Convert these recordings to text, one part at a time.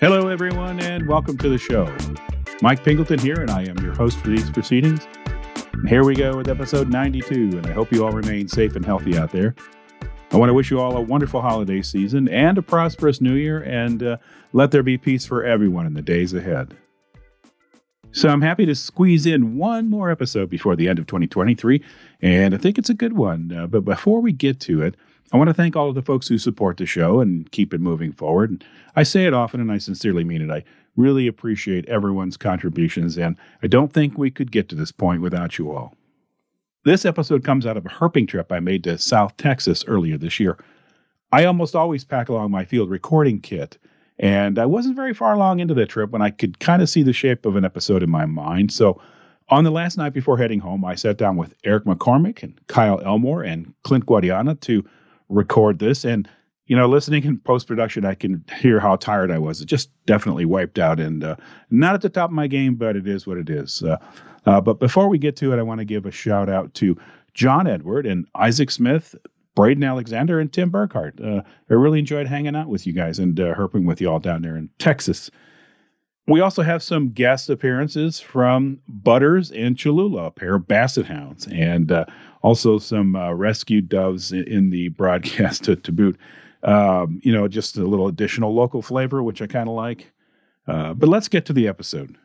Hello, everyone, and welcome to the show. Mike Pingleton here, and I am your host for these proceedings. And here we go with episode 92, and I hope you all remain safe and healthy out there. I want to wish you all a wonderful holiday season and a prosperous new year, and uh, let there be peace for everyone in the days ahead. So I'm happy to squeeze in one more episode before the end of 2023, and I think it's a good one. Uh, but before we get to it, I want to thank all of the folks who support the show and keep it moving forward. And I say it often and I sincerely mean it. I really appreciate everyone's contributions, and I don't think we could get to this point without you all. This episode comes out of a herping trip I made to South Texas earlier this year. I almost always pack along my field recording kit, and I wasn't very far along into the trip when I could kind of see the shape of an episode in my mind. So, on the last night before heading home, I sat down with Erik McCormick and Kyle Elmore and Clint Guadiana to record this. And, you know, listening in post production, I can hear how tired I was. It just definitely wiped out and uh, not at the top of my game, but it is what it is. Uh, uh, but before we get to it, I want to give a shout out to John Edward and Isaac Smith, Braden Alexander, and Tim Burkhardt. Uh, I really enjoyed hanging out with you guys and uh, herping with you all down there in Texas. We also have some guest appearances from Butters and Cholula, a pair of basset hounds, and uh, also some uh, rescued doves in, in the broadcast to, to boot. Um, you know, just a little additional local flavor, which I kind of like. Uh, but let's get to the episode.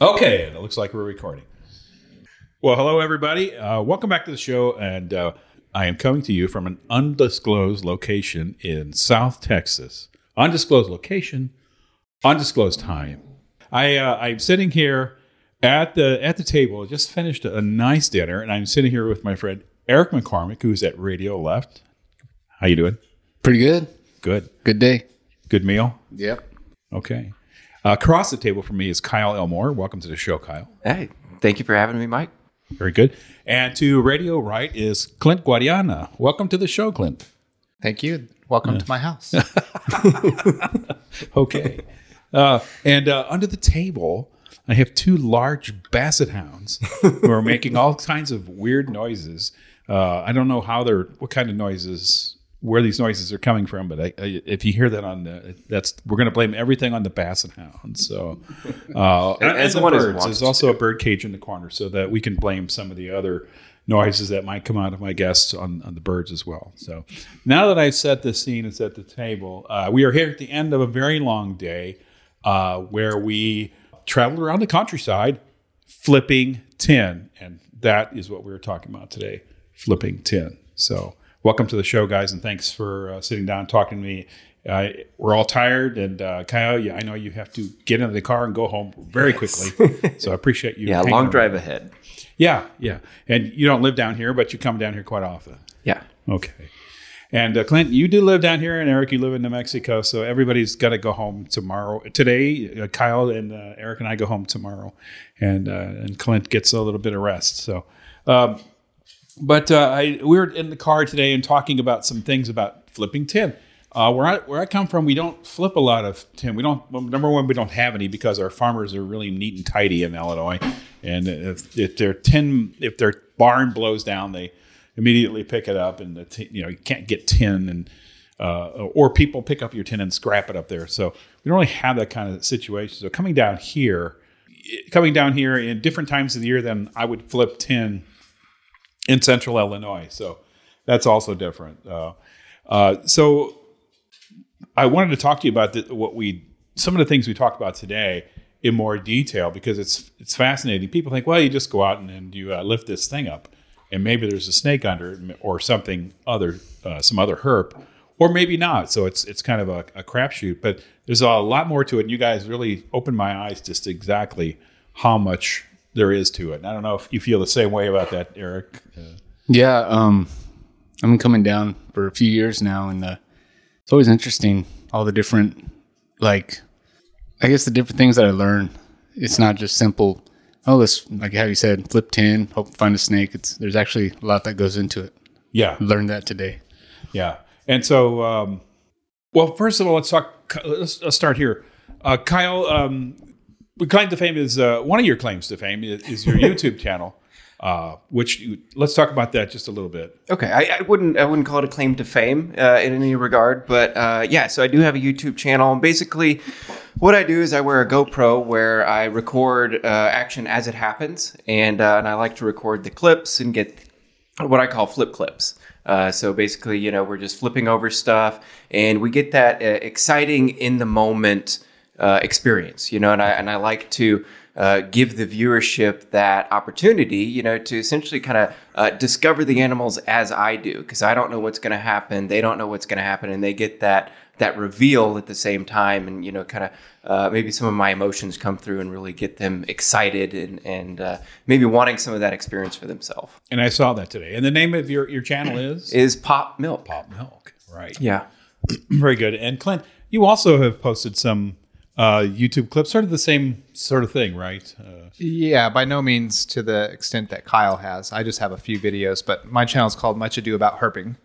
Okay, it looks like we're recording. Well, hello, everybody. Uh, welcome back to the show. And uh, I am coming to you from an undisclosed location in South Texas. Undisclosed location, undisclosed time. I, uh, I'm sitting here at the at the table. Just finished a nice dinner, and I'm sitting here with my friend Erik McCormick, who's at Radio Left. How you doing? Pretty good. Good. Good day. Good meal. Yep. Okay. Uh, across the table from me is Kyle Elmore. Welcome to the show, Kyle. Hey, thank you for having me, Mike. Very good. And to Radio Right is Clint Guadiana. Welcome to the show, Clint. Thank you. Welcome to my house. Okay. Uh, and uh, under the table, I have two large basset hounds who are making all kinds of weird noises. Uh, I don't know how they're, what kind of noises, where these noises are coming from, but I, I, if you hear that on the, that's, we're going to blame everything on the basset hounds. So, uh, and, As the birds. There's also a bird cage in the corner so that we can blame some of the other noises that might come out of my guests on, on the birds as well. So now that I've set the scene and set the table, uh, we are here at the end of a very long day uh, where we traveled around the countryside flipping tin. And that is what we were talking about today flipping tin. So welcome to the show, guys, and thanks for uh, sitting down and talking to me. Uh, we're all tired, and uh, Kyle, yeah, I know you have to get into the car and go home very quickly. so I appreciate you. Yeah, long around. drive ahead. Yeah, yeah. And you don't live down here, but you come down here quite often. Yeah. Okay. And uh, Clint, you do live down here, and Erik, you live in New Mexico. So everybody's got to go home tomorrow. Today, uh, Kyle and uh, Erik and I go home tomorrow, and uh, and Clint gets a little bit of rest. So, um, but uh, I we were in the car today and talking about some things about flipping tin. Uh, where I where I come from, we don't flip a lot of tin. We don't. well, Number one, we don't have any because our farmers are really neat and tidy in Illinois. And if, if their tin, if their barn blows down, they immediately pick it up, and you know you can't get tin, and uh, or people pick up your tin and scrap it up there. So we don't really have that kind of situation. So coming down here, coming down here in different times of the year than I would flip tin in central Illinois. So that's also different. Uh, uh, so I wanted to talk to you about the, what we some of the things we talked about today in more detail because it's it's fascinating. People think, well, you just go out and, and you uh, lift this thing up, and maybe there's a snake under it or something other, uh, some other herp, or maybe not. So it's it's kind of a, a crapshoot. But there's a lot more to it, and you guys really opened my eyes just exactly how much there is to it. And I don't know if you feel the same way about that, Erik. Uh, yeah. Um, I've been coming down for a few years now, and uh, it's always interesting all the different, like, I guess the different things that I learn. It's not just simple. Oh, let's like how you said, flip tin, hope find a snake. It's there's actually a lot that goes into it. Yeah, learned that today. Yeah, and so, um, well, first of all, let's talk. Let's, let's start here. Uh, Kyle, um, claim to fame is uh, one of your claims to fame is, is your YouTube channel. Uh, which you, let's talk about that just a little bit. Okay, I, I wouldn't I wouldn't call it a claim to fame uh, in any regard, but uh, yeah. So I do have a YouTube channel. Basically, what I do is I wear a GoPro where I record uh, action as it happens, and uh, and I like to record the clips and get what I call flip clips. Uh, so basically, you know, we're just flipping over stuff, and we get that exciting in the moment experience. You know, and I and I like to uh, give the viewership that opportunity, you know, to essentially kind of uh, discover the animals as I do, because I don't know what's going to happen, they don't know what's going to happen, and they get that that reveal at the same time, and you know, kind of uh, maybe some of my emotions come through and really get them excited and and uh, maybe wanting some of that experience for themselves. And I saw that today. And the name of your your channel is is Pop Milk. Pop Milk, right? Yeah, very good. And Clint, you also have posted some uh, YouTube clips, sort of the same sort of thing, right? Uh, yeah, by no means to the extent that Kyle has. I just have a few videos, but my channel is called Much Ado About Herping.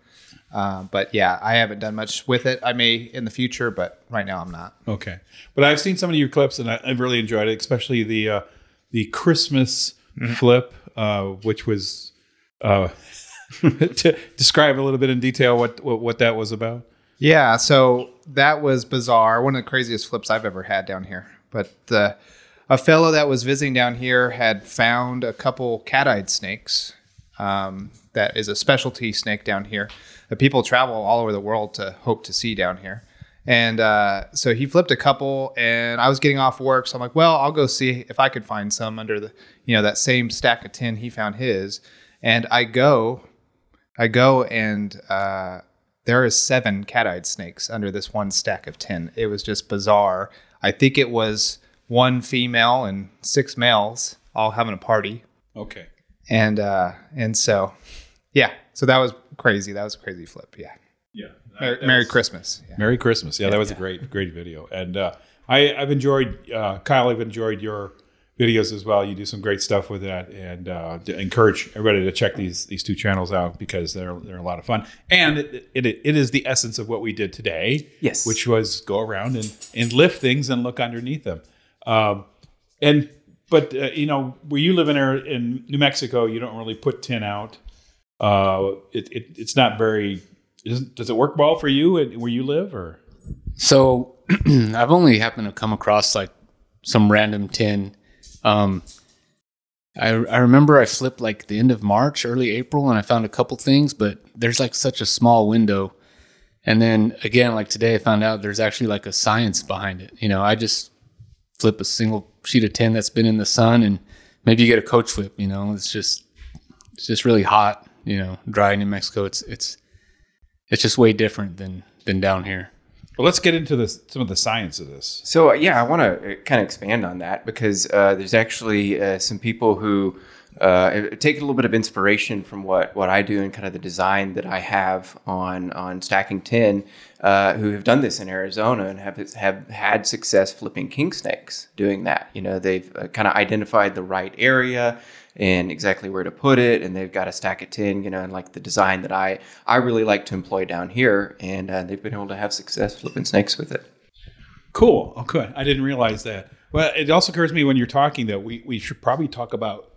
Uh, but yeah, I haven't done much with it. I may in the future, but right now I'm not. Okay, but I've seen some of your clips and I, have really enjoyed it, especially the uh, the Christmas mm-hmm. flip, uh, which was uh, to describe a little bit in detail what, what what that was about. Yeah, so that was bizarre. One of the craziest flips I've ever had down here. But uh, a fellow that was visiting down here had found a couple cat-eyed snakes. Um, that is a specialty snake down here that people travel all over the world to hope to see down here. And uh, so he flipped a couple, and I was getting off work, so I'm like, well, I'll go see if I could find some under the, you know, that same stack of tin he found his. And I go, I go and uh, there is seven cat-eyed snakes under this one stack of tin it was just bizarre. I think it was one female and six males all having a party. Okay. And uh and so yeah. So that was crazy. That was a crazy flip. Yeah. Yeah. Merry, merry was, christmas. Yeah. merry christmas. Yeah, yeah that was yeah. a great great video. And uh i i've enjoyed uh kyle i've enjoyed your videos as well. You do some great stuff with that, and uh, encourage everybody to check these these two channels out because they're they're a lot of fun. And it, it, it is the essence of what we did today. Yes, which was go around and and lift things and look underneath them. Um, and but uh, you know where you live in in New Mexico, you don't really put tin out. Uh, it, it it's not very. Does it work well for you where you live, or? So I've only happened to come across like some random tin um, I, I remember I flipped like the end of March, early April, and I found a couple things, but there's like such a small window. And then again, like today, I found out there's actually like a science behind it. You know, I just flip a single sheet of tin that's been in the sun, and maybe you get a coach whip. You know, it's just it's just really hot. You know, dry in New Mexico. It's it's it's just way different than than down here. Well, let's get into the, some of the science of this. So, uh, yeah, I want to uh, kind of expand on that because uh, there's actually uh, some people who uh, take a little bit of inspiration from what, what I do and kind of the design that I have on on stacking tin, uh, who have done this in Arizona and have have had success flipping king snakes doing that. You know, they've kind of identified the right area and exactly where to put it and they've got a stack of tin you know and like the design that i i really like to employ down here and uh, they've been able to have success flipping snakes with it. Cool. Oh good. I didn't realize that. Well it also occurs to me when you're talking that we, we should probably talk about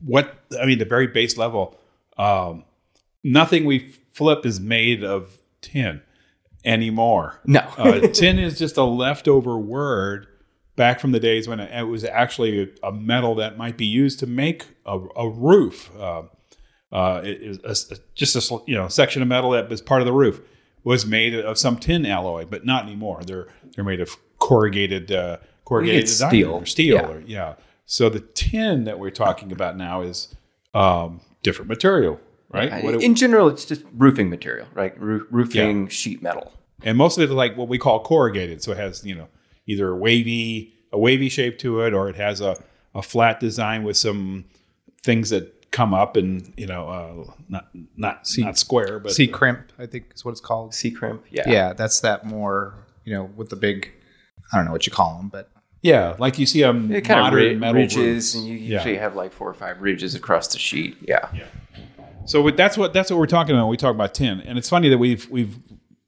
what i mean the very base level um, nothing we flip is made of tin anymore. No. Uh, tin is just a leftover word back from the days when it was actually a metal that might be used to make a, a roof. Uh, uh, it is a, just a you know section of metal that was part of the roof was made of some tin alloy, but not anymore. They're they're made of corrugated uh, corrugated steel or steel yeah. Or, yeah. So the tin that we're talking about now is um, different material, right? What in general, it's just roofing material, right? Roof, roofing yeah. sheet metal, and most of it is like what we call corrugated. So it has you know either a wavy a wavy shape to it, or it has a, a flat design with some things that come up and you know uh, not not not square, but C crimp, I think is what it's called. C crimp. Yeah. Yeah, that's that more, you know, with the big, I don't know what you call them, but yeah, like you see um It kind of modern ri- metal ridges, roofs. and you Yeah. usually have like four or five ridges across the sheet. Yeah. So with- that's what that's what we're talking about. when We talk about tin, and it's funny that we've we've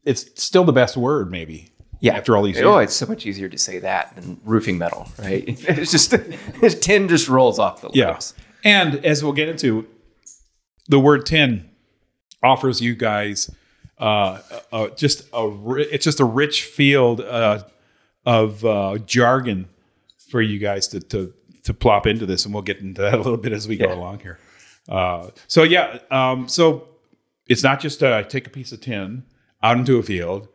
it's still the best word maybe. Yeah. After all these Oh, it's so much easier to say that than roofing metal, right? It's just tin just rolls off the lips. Yeah. And as we'll get into, the word tin offers you guys uh, uh, just a ri- it's just a rich field uh, of uh, jargon for you guys to, to to plop into this, and we'll get into that a little bit as we go along here. Uh, so yeah, um, so it's not just uh, take a piece of tin out into a field,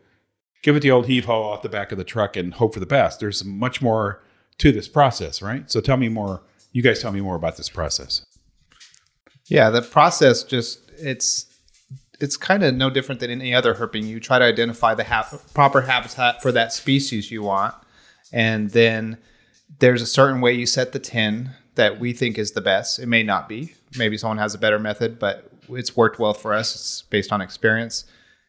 give it the old heave ho off the back of the truck, and hope for the best. There's much more to this process, right? So tell me more. You guys tell me more about this process. Yeah, the process just it's it's kind of no different than any other herping. You try to identify the proper habitat for that species you want, and then there's a certain way you set the tin that we think is the best. It may not be. Maybe someone has a better method, but it's worked well for us. It's based on experience,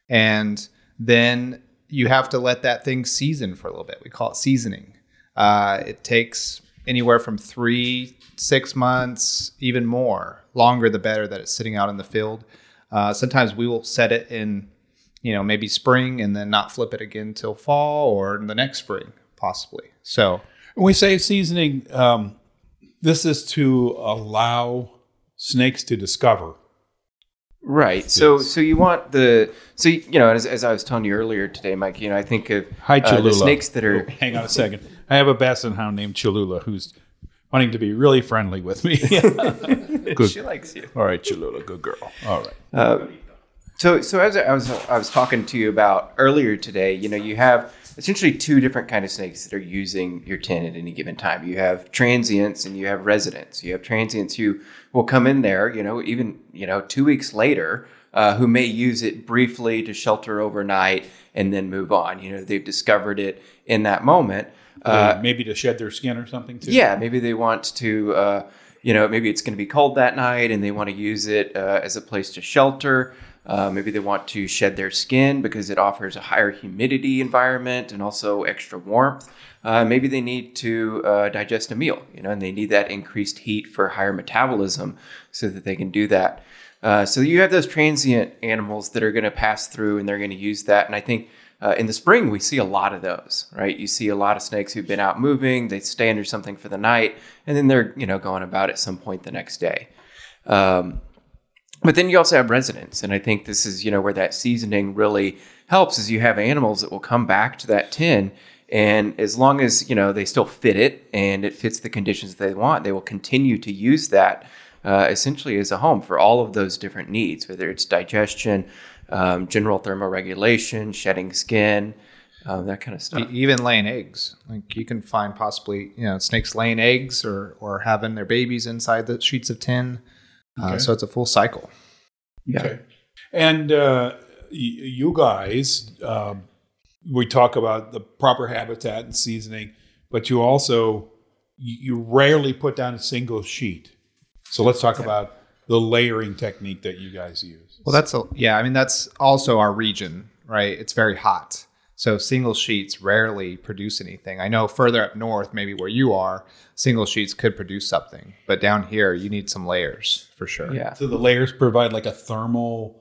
and then you have to let that thing season for a little bit. We call it seasoning. Uh, it takes anywhere from three, six months, even more. Longer the better that it's sitting out in the field. Uh, sometimes we will set it in, you know, maybe spring and then not flip it again till fall or the next spring, possibly. So When we say seasoning, um, this is to allow snakes to discover. Right. So so you want the so you you know as, as I was telling you earlier today, Mike. You know I think of Hi, uh, Cholula. the snakes that are Oh, hang on a second. I have a basset hound named Cholula who's wanting to be really friendly with me. Good. she likes you. All right, Cholula, good girl. All right. So, so as I was, I was talking to you about earlier today, you know, you have essentially two different kind of snakes that are using your tin at any given time. You have transients and you have residents. You have transients who will come in there, you know, even you know, two weeks later, uh, who may use it briefly to shelter overnight and then move on. You know, they've discovered it in that moment. Uh, maybe to shed their skin or something too. Yeah, maybe they want to, uh, you know, maybe it's going to be cold that night and they want to use it uh, as a place to shelter. Uh, maybe they want to shed their skin because it offers a higher humidity environment and also extra warmth. Uh, maybe they need to uh, digest a meal, you know, and they need that increased heat for higher metabolism so that they can do that. Uh, so you have those transient animals that are going to pass through and they're going to use that. And I think uh, in the spring we see a lot of those, right? You see a lot of snakes who've been out moving, they stay under something for the night, and then they're you know going about at some point the next day. Um, but then you also have residents, and I think this is you know where that seasoning really helps. Is you have animals that will come back to that tin, and as long as you know they still fit it and it fits the conditions they want, they will continue to use that uh, essentially as a home for all of those different needs, whether it's digestion, um, general thermoregulation, shedding skin, um, that kind of stuff. Even laying eggs. Like you can find possibly you know snakes laying eggs or or having their babies inside the sheets of tin. Uh, so it's a full cycle. Okay. And uh, y- you guys, um, we talk about the proper habitat and seasoning, but you also you, you rarely put down a single sheet. So let's talk about the layering technique that you guys use. Well, that's a yeah. I mean, that's also our region, right? It's very hot, so single sheets rarely produce anything. I know further up north, maybe where you are, single sheets could produce something, but down here, you need some layers for sure. Yeah. So the layers provide like a thermal.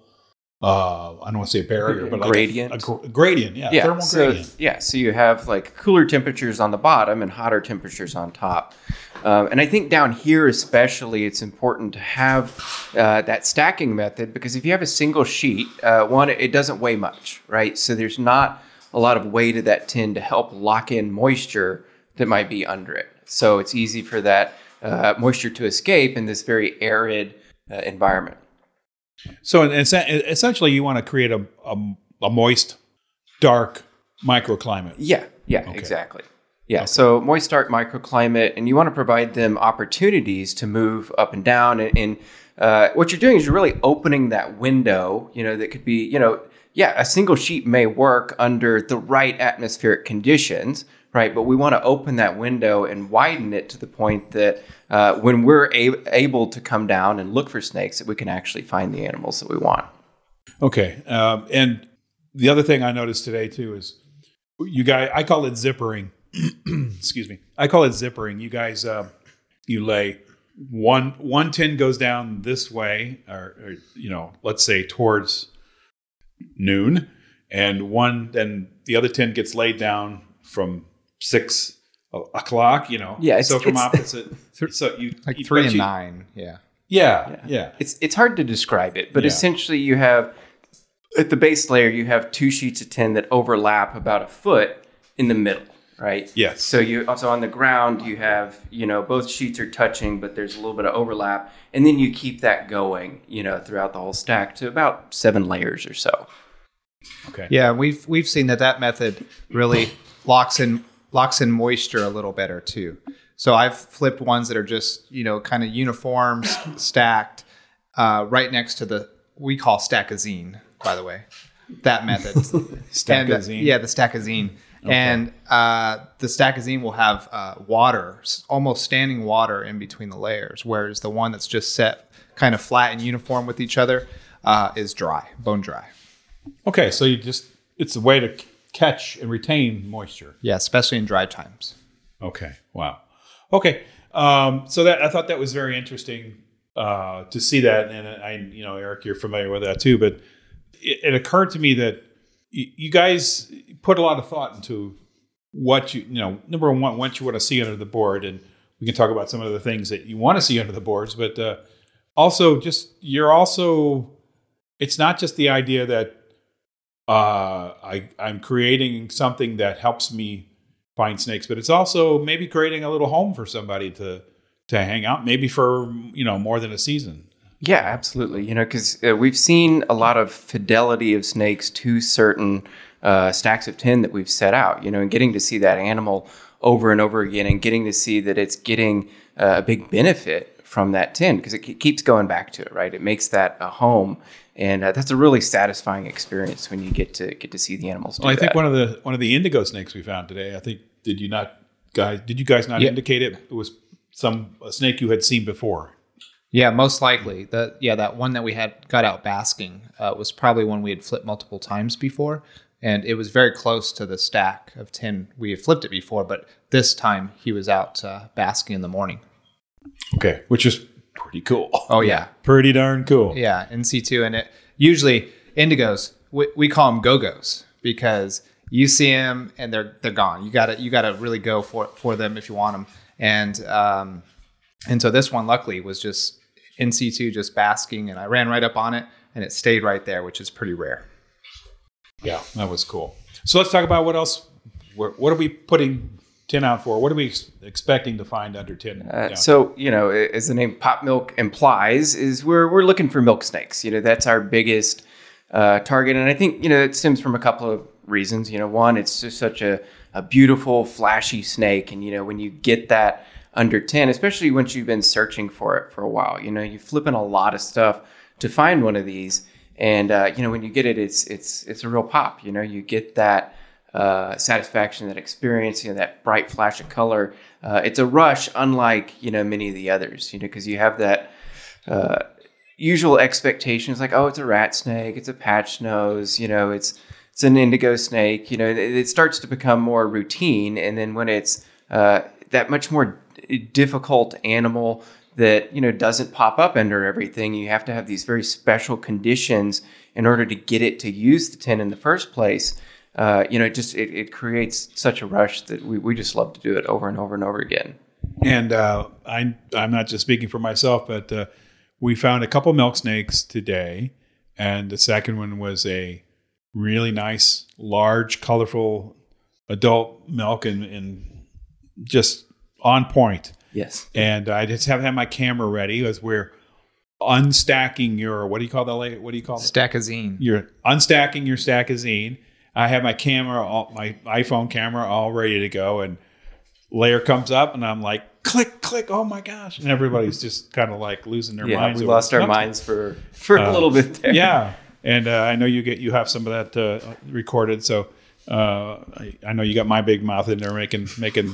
Uh, I don't want to say a barrier, but like a- Gradient. a, gr- gradient, yeah, yeah, thermal so, gradient. Yeah, so you have like cooler temperatures on the bottom and hotter temperatures on top. Um, and I think down here, especially, it's important to have uh, that stacking method because if you have a single sheet, uh, one, it doesn't weigh much, right? So there's not a lot of weight of that tin to help lock in moisture that might be under it. So it's easy for that uh, moisture to escape in this very arid uh, environment. So essentially, you want to create a, a, a moist, dark microclimate. Yeah, yeah, exactly. Yeah, so moist dark microclimate, and you want to provide them opportunities to move up and down. And, and uh, what you're doing is you're really opening that window. You know, that could be, you know, yeah, a single sheet may work under the right atmospheric conditions, right? But we want to open that window and widen it to the point that uh, when we're a- able to come down and look for snakes, that we can actually find the animals that we want. Okay. Um, and the other thing I noticed today too is you guys, I call it zippering. Excuse me. I call it zippering. You guys, uh, you lay one one tin goes down this way, or, or you know, let's say towards noon, and one then the other tin gets laid down from six o'clock. You know, Yeah, it's- So from it's- opposite, so you Like you- three and you- nine. Yeah. Yeah, yeah, It's it's hard to describe it, but Yeah. essentially you have at the base layer you have two sheets of tin that overlap about a foot in the middle, right? Yes. So you also on the ground you have you know both sheets are touching, but there's a little bit of overlap, and then you keep that going, you know, throughout the whole stack to about seven layers or so. okay. Yeah, we've we've seen that that method really locks in locks in moisture a little better too. So I've flipped ones that are just you know kind of uniform stacked uh, right next to the we call stackazine by the way that method Stackazine? And, yeah the stackazine and uh, the stackazine will have uh, water almost standing water in between the layers whereas the one that's just set kind of flat and uniform with each other uh, is dry bone dry Okay, so you just it's a way to c- catch and retain moisture. Yeah, especially in dry times. Okay. Wow. Okay. Um, so that I thought that was very interesting uh, to see that, and I, you know, Erik, you're familiar with that too. But it, it occurred to me that you guys put a lot of thought into what you, you know, number one, what you want to see under the board, and we can talk about some of the things that you want to see under the boards, but uh, also just you're also, it's not just the idea that uh, I I'm creating something that helps me find snakes, but it's also maybe creating a little home for somebody to to hang out, maybe for you know more than a season. Yeah, absolutely. You know, because uh, we've seen a lot of fidelity of snakes to certain uh, stacks of tin that we've set out. You know, and getting to see that animal over and over again, and getting to see that it's getting uh, a big benefit from that tin because it ke- keeps going back to it. Right, it makes that a home, and uh, that's a really satisfying experience when you get to get to see the animals. Well, I think that. one of the one of the indigo snakes we found today. I think did you not guys did you guys not indicate it? It was some a snake you had seen before. Yeah, most likely. The yeah, that one that we had got out basking uh, was probably one we had flipped multiple times before, and it was very close to the stack of tin we had flipped it before. But this time he was out uh, basking in the morning. Okay, which is pretty cool. Oh yeah, Pretty darn cool. yeah, in C2, and it usually indigos we, we call them go-go's because you see them and they're they're gone. You gotta you gotta really go for for them if you want them, and um, and so this one luckily was just in C2 just basking, and I ran right up on it and it stayed right there, which is pretty rare. Yeah, that was cool. So let's talk about what else. What, what are we putting tin out for? What are we ex- expecting to find under tin? Uh. So you know, as the name Pop Milk implies, is we're we're looking for milk snakes. You know, that's our biggest uh, target, and I think you know it stems from a couple of reasons. You know, one, it's just such a a beautiful, flashy snake, and you know, when you get that under tin, especially once you've been searching for it for a while, you know, you flip in a lot of stuff to find one of these, and uh, you know, when you get it, it's it's it's a real pop. You know, you get that uh, satisfaction, that experience, you know, that bright flash of color. Uh, it's a rush, unlike you know many of the others. You know, because you have that uh, usual expectations, like oh, it's a rat snake, it's a patch nose, you know, it's it's an indigo snake. You know, it, it starts to become more routine, and then when it's uh, that much more difficult animal that you know doesn't pop up under everything, you have to have these very special conditions in order to get it to use the tin in the first place uh, you know, it just it, it creates such a rush that we, we just love to do it over and over and over again. And uh, I, I'm not just speaking for myself, but uh, we found a couple milk snakes today, and the second one was a really nice, large, colorful adult milk, and, and just on point. Yes. And I just have had my camera ready as we're unstacking your what do you call that? la- What do you call it? Stackazine. You're unstacking your stackazine. I have my camera, all, my iPhone camera, all ready to go, and layer comes up, and I'm like, click, click, oh my gosh, and everybody's just kind of like losing their Yeah, minds. we lost our minds for for a Uh, little bit there. yeah, and uh, I know you get you have some of that uh, recorded. So Uh, I, I know you got my big mouth in there making making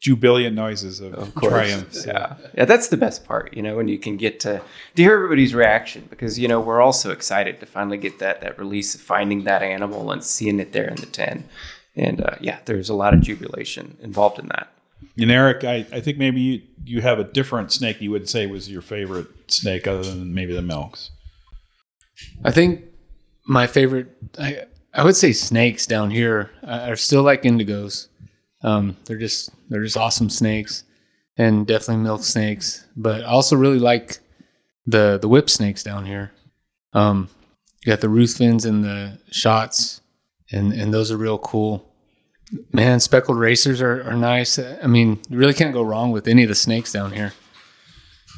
jubilant noises of, Of triumph. so- Yeah. Yeah, that's the best part, you know, when you can get to to hear everybody's reaction because you know, we're all so excited to finally get that that release of finding that animal and seeing it there in the tin. And uh, yeah, there's a lot of jubilation involved in that. And Erik, I, I think maybe you, you have a different snake you would say was your favorite snake other than maybe the milks. I think my favorite, I, I would say snakes down here uh, are still like indigos. Um, they're just they're just awesome snakes, and definitely milk snakes. But I also really like the the whip snakes down here. Um, you got the Ruthvens and the Schotts, and and those are real cool. Man, speckled racers are, are nice. I mean, you really can't go wrong with any of the snakes down here.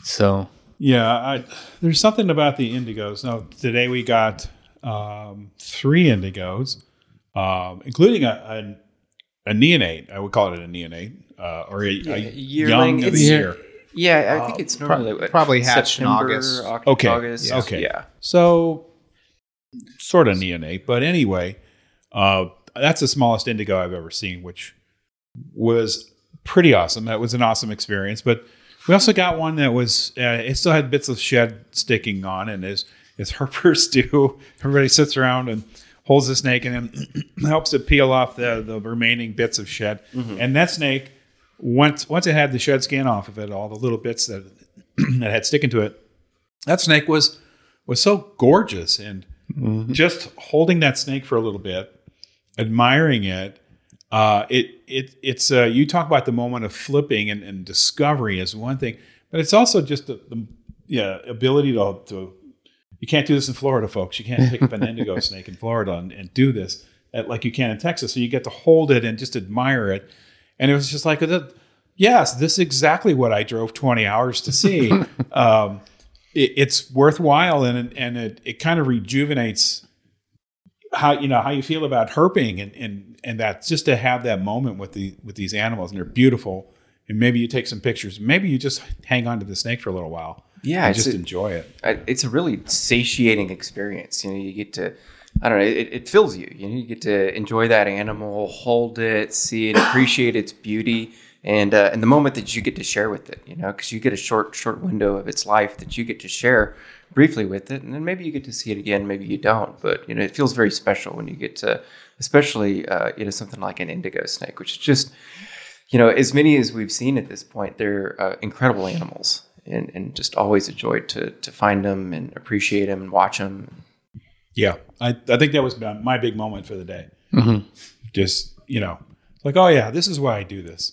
So Yeah, I, there's something about the indigos. Now, today we got um, three indigos, um, including a, a, a neonate. I would call it a neonate uh, or a, a yearling. young of the year. Yeah, I think it's normally what, probably hatched in September, August. Oct- Okay, August. okay. Yeah. So, sort of neonate, but anyway, uh, that's the smallest indigo I've ever seen, which was pretty awesome. That was an awesome experience. But we also got one that was uh, it still had bits of shed sticking on, and as as herpers do, everybody sits around and holds the snake and then helps it peel off the the remaining bits of shed. And that snake, once once it had the shed skin off of it, all the little bits that that had sticking to it, that snake was was so gorgeous and just holding that snake for a little bit admiring it uh, it it it's uh, you talk about the moment of flipping and, and discovery is one thing but it's also just the, the yeah ability to, to you can't do this in Florida folks. You can't pick up an indigo snake in Florida and, and do this at, like you can in Texas. So you get to hold it and just admire it. And it was just like yes this is exactly what I drove 20 hours to see. Um, it, it's worthwhile and and it, it kind of rejuvenates how you know how you feel about herping and and and that just to have that moment with the with these animals and they're beautiful. And maybe you take some pictures. Maybe you just hang on to the snake for a little while Yeah, it's just a- enjoy it I- it's a really satiating experience. You know, you get to, I don't know, it, it fills you. You know, you get to enjoy that animal, hold it, see it, appreciate its beauty, and uh, and the moment that you get to share with it. You know, because you get a short short window of its life that you get to share briefly with it, and then maybe you get to see it again, maybe you don't. But you know, it feels very special when you get to, especially uh, you know something like an indigo snake, which is just you know, as many as we've seen at this point, they're uh, incredible animals, and, and just always a joy to to find them and appreciate them and watch them. yeah i, I think that was my big moment for the day mm-hmm. just you know like oh yeah this is why i do this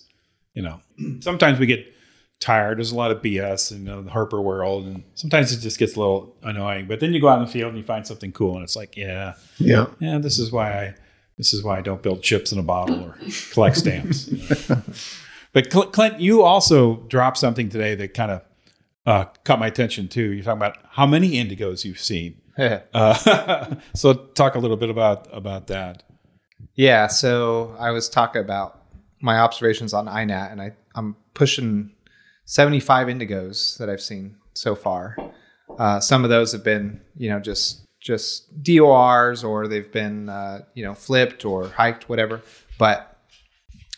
you know sometimes we get tired there's a lot of bs in the herper world and sometimes it just gets a little annoying but then you go out in the field and you find something cool and it's like yeah yeah, yeah, this is why I this is why I don't build chips in a bottle or collect stamps. you know. but Clint, you also dropped something today that kind of uh, caught my attention too. You're talking about how many indigos you've seen. Uh, so talk a little bit about about that. Yeah, so I was talking about my observations on iNat, and I, I'm pushing 75 indigos that I've seen so far. Uh, some of those have been, you know, just just DORs, or they've been, uh, you know, flipped or hiked, whatever. But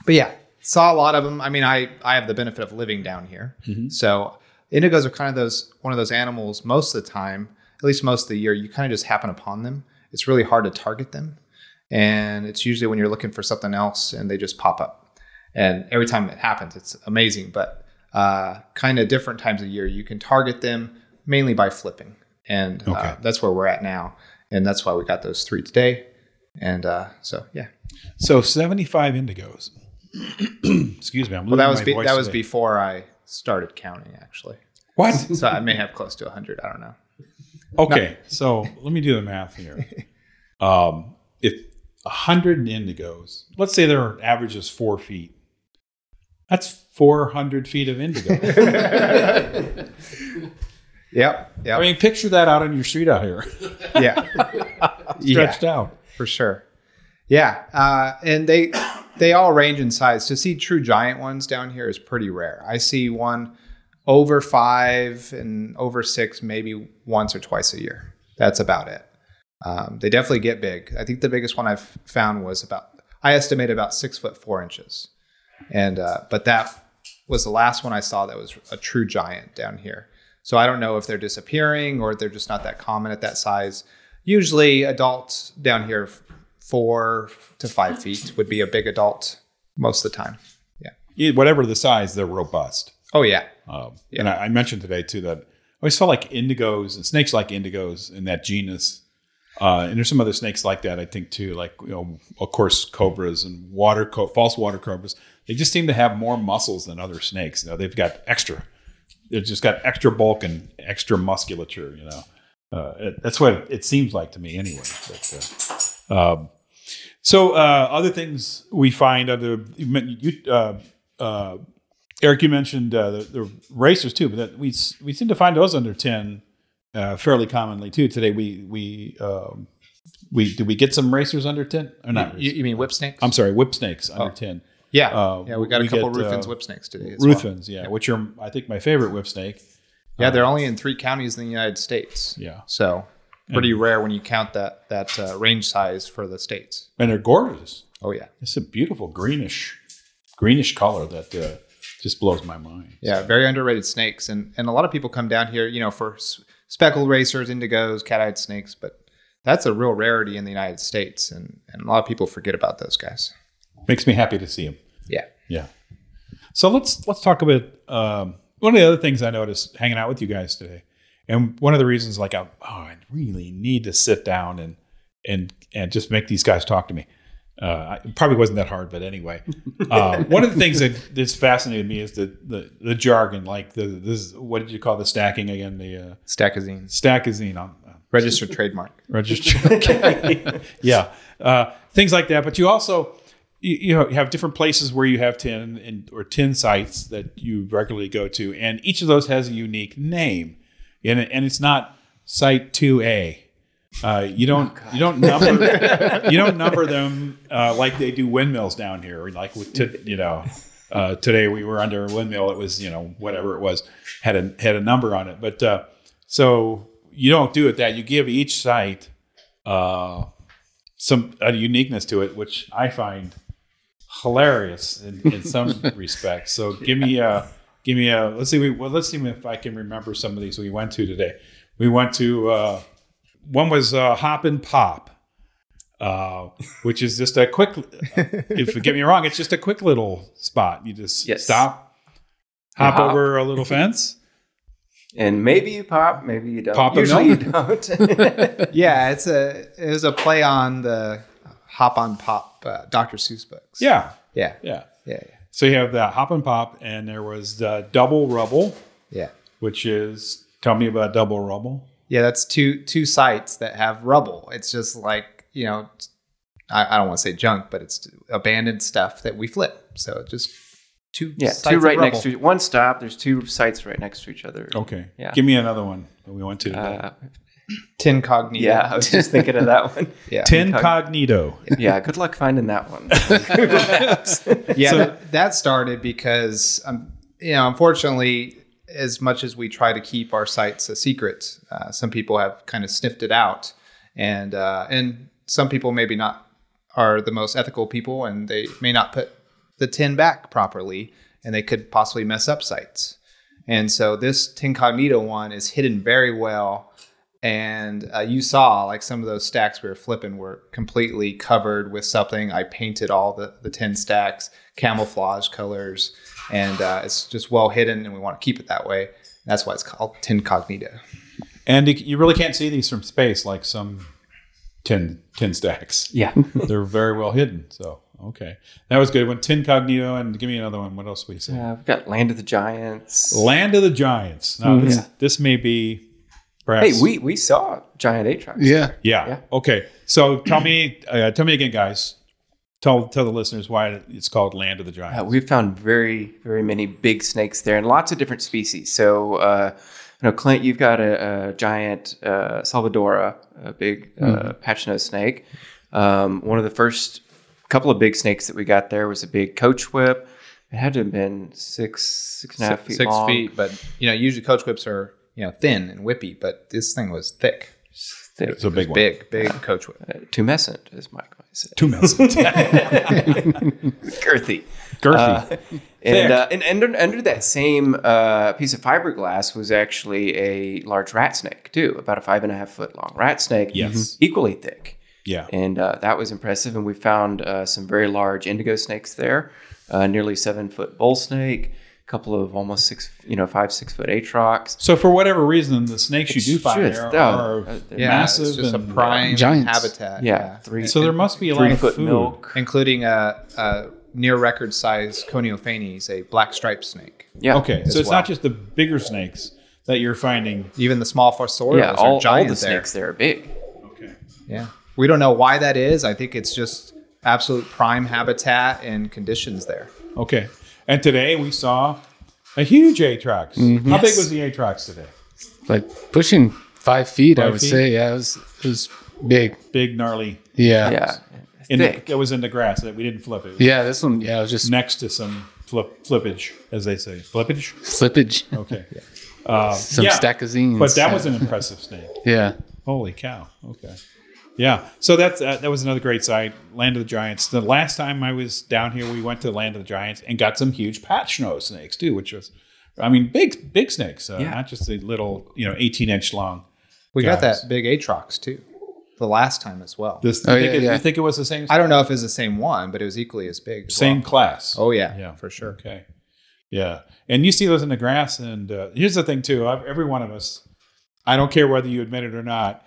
but yeah, saw a lot of them. I mean, I I have the benefit of living down here, so indigos are kind of those one of those animals. Most of the time, at least most of the year, you kind of just happen upon them. It's really hard to target them, and it's usually when you're looking for something else and they just pop up. And every time it happens, it's amazing. But uh, kind of different times of year, you can target them mainly by flipping, and uh, Okay. that's where we're at now. And that's why we got those three today. And uh, so yeah, So 75 indigos. Excuse me. I'm well, that losing was my be- voice that was today. before I started counting actually. what? So I may have close to 100. I don't know. Okay, so let me do the math here. Um, if a hundred indigos, let's say their average is four feet, that's four hundred feet of indigo. Yep. Yep. I mean, picture that out on your street out here, yeah. stretched out. for sure. Yeah, uh, and they they all range in size. To see true giant ones down here is pretty rare. I see one over five and over six, maybe once or twice a year. That's about it. Um, they definitely get big. I think the biggest one I've found was about I estimate about six foot four inches, and uh, but that was the last one I saw that was a true giant down here. So I don't know if they're disappearing or they're just not that common at that size. Usually, adults down here, four to five feet would be a big adult most of the time. Yeah. Yeah, Whatever the size, they're robust. Oh yeah. Um, And I, I mentioned today too that I always felt like indigos and snakes like indigos in that genus. Uh, and there's some other snakes like that, I think too, like you know, of course, cobras and water co- false water cobras. They just seem to have more muscles than other snakes. You know, they've got extra. They've just got extra bulk and extra musculature. You know, uh, it, that's what it, seems like to me, anyway. But, uh, um, so uh, other things we find other you, uh, uh, Erik, you mentioned uh, the, the racers too, but that we we seem to find those under tin uh, fairly commonly too. Today we we um, we did we get some racers under tin or not? You, you mean whip snakes? I'm sorry, whip snakes under Oh. tin. yeah. uh, yeah, we got we a couple get, uh, whip snakes today. As well. Ruthvens, yeah, which are I think my favorite whip snake. Yeah, they're only in three counties in the United States. Yeah. So pretty rare when you count that that uh, range size for the states. And they're gorgeous. Oh yeah. It's a beautiful greenish, greenish color that uh, just blows my mind. Yeah, very underrated snakes, and and a lot of people come down here, you know, for speckled racers, indigos, cat-eyed snakes, but that's a real rarity in the United States, and and a lot of people forget about those guys. Makes me happy to see them. Yeah. Yeah. So let's let's talk about um, one of the other things I noticed hanging out with you guys today, and one of the reasons like I, oh, I really need to sit down and and and just make these guys talk to me. Uh, it probably wasn't that hard, but anyway, uh, one of the things that that's fascinated me is the the, the jargon, like the this what did you call the stacking again? The uh, Stackazine, stackazine on registered trademark. register. Okay. yeah, uh, things like that. But you also you, you know you have different places where you have tin and or tin sites that you regularly go to, and each of those has a unique name, and and it's not site two A. Uh, you don't you don't number you don't number them uh, like they do windmills down here. Like with t- you know. Uh, today we were under a windmill. It was, you know, whatever it was, had a had a number on it. But uh, so you don't do it that. You give each site uh, some a uniqueness to it, which I find hilarious in, in some respects. So give me a give me a let's see we well let's see if I can remember some of these we went to today. We went to uh, one was uh, Hop and Pop, uh, which is just a quick. if you get me wrong, it's just a quick little spot. You just Yes. stop, hop hop. over a little fence. And maybe you pop, maybe you don't. Pop a Usually you don't. Yeah, it's a it was a play on the Hop on Pop uh, Dr. Seuss books. Yeah, yeah, yeah. yeah, yeah. So you have that hop and pop, and there was the double rubble, yeah. which is tell me about double rubble. Yeah, that's two two sites that have rubble. It's just like you know, I, I don't want to say junk, but it's abandoned stuff that we flip. So just two yeah, sites two of right next rubble. to one stop. There's two sites right next to each other. Okay, Yeah. Give me another one that we went to. Uh, tin cognito. yeah, I was just thinking of that one. yeah, Tin cognito. Yeah, good luck finding that one. yeah. So- that, that started because um, you know, unfortunately, as much as we try to keep our sites a secret, uh, some people have kind of sniffed it out, and uh, and some people maybe not are the most ethical people, and they may not put the tin back properly, and they could possibly mess up sites. And so this Tincognito one is hidden very well. And uh, you saw like some of those stacks we were flipping were completely covered with something. I painted all the, the tin stacks, camouflage colors, and uh, it's just well hidden. And we want to keep it that way. That's why it's called Tincognito. And you- you really can't see these from space like some tin tin stacks. yeah. They're very well hidden. So okay, that was good. One tin cognito, and give me another one. What else we say? Uh, we've got Land of the Giants. Land of the Giants. Now this Yeah. this may be perhaps. Hey, we we saw Giant Atrox. Yeah. Yeah. Yeah. Okay. So tell me, uh, tell me again, guys. Tell tell the listeners why it's called Land of the Giants. Uh, we've found very, very many big snakes there and lots of different species. So, uh, you know, Clint, you've got a, a giant uh, Salvadora, a big uh, patch nose snake. Um, one of the first couple of big snakes that we got there was a big coach whip. It had to have been six, six and a half feet Six long. feet, but you know, usually coach whips are you know thin and whippy, but this thing was thick. It's a big one. Big, big coach whip. Uh, tumescent, as Mike might say. Tumescent. Girthy. Girthy. Uh, and, uh, and under, under that same uh, piece of fiberglass was actually a large rat snake too, about a five and a half foot long rat snake. Yes. equally thick. yeah. and uh, that was impressive. And we found uh, some very large indigo snakes there, uh, nearly seven foot bull snake, a couple of almost six, you know, five six foot atrox. So for whatever reason, the snakes you do find just- there oh, are uh, they're Yeah, massive. it's just a prime giants. habitat. Yeah, three. So there must be a lot of foot food. milk. including a, a near record size Coniophanes, a black striped snake. Yeah. Okay, so it's well. not just the bigger snakes that you're finding. Even the small fossorials Yeah, are all, all giant the there. snakes there are big. Okay. Yeah, we don't know why that is. I think it's just absolute prime habitat and conditions there. Okay. And today we saw a huge Atrox. Mm-hmm. How big was the Atrox today? Like pushing five feet, I would feet? say. Yeah, it was it was big. Big, gnarly. Yeah. Yeah, In the, it was in the grass that we didn't flip it. Yeah, this one, yeah, it was just Next to some flip, flippage, as they say. Flippage? slippage. Okay. Uh, Some yeah. stacazines. But that was an impressive snake. Yeah. Holy cow. Okay. Yeah. So that's uh, that was another great site, Land of the Giants. The last time I was down here, we went to Land of the Giants and got some huge patch nose snakes too, which was, I mean, big big snakes, uh, Yeah. not just the little, you know, eighteen inch long. We got that big Atrox too, the last time as well. This, Oh, you, think yeah, it, yeah. you think it was the same I don't know if it's the same one, but it was equally as big. as same well. class? Oh yeah, Yeah. for sure. Okay. Yeah. And you see those in the grass. And uh, here's the thing, too. I've- Every one of us, I don't care whether you admit it or not,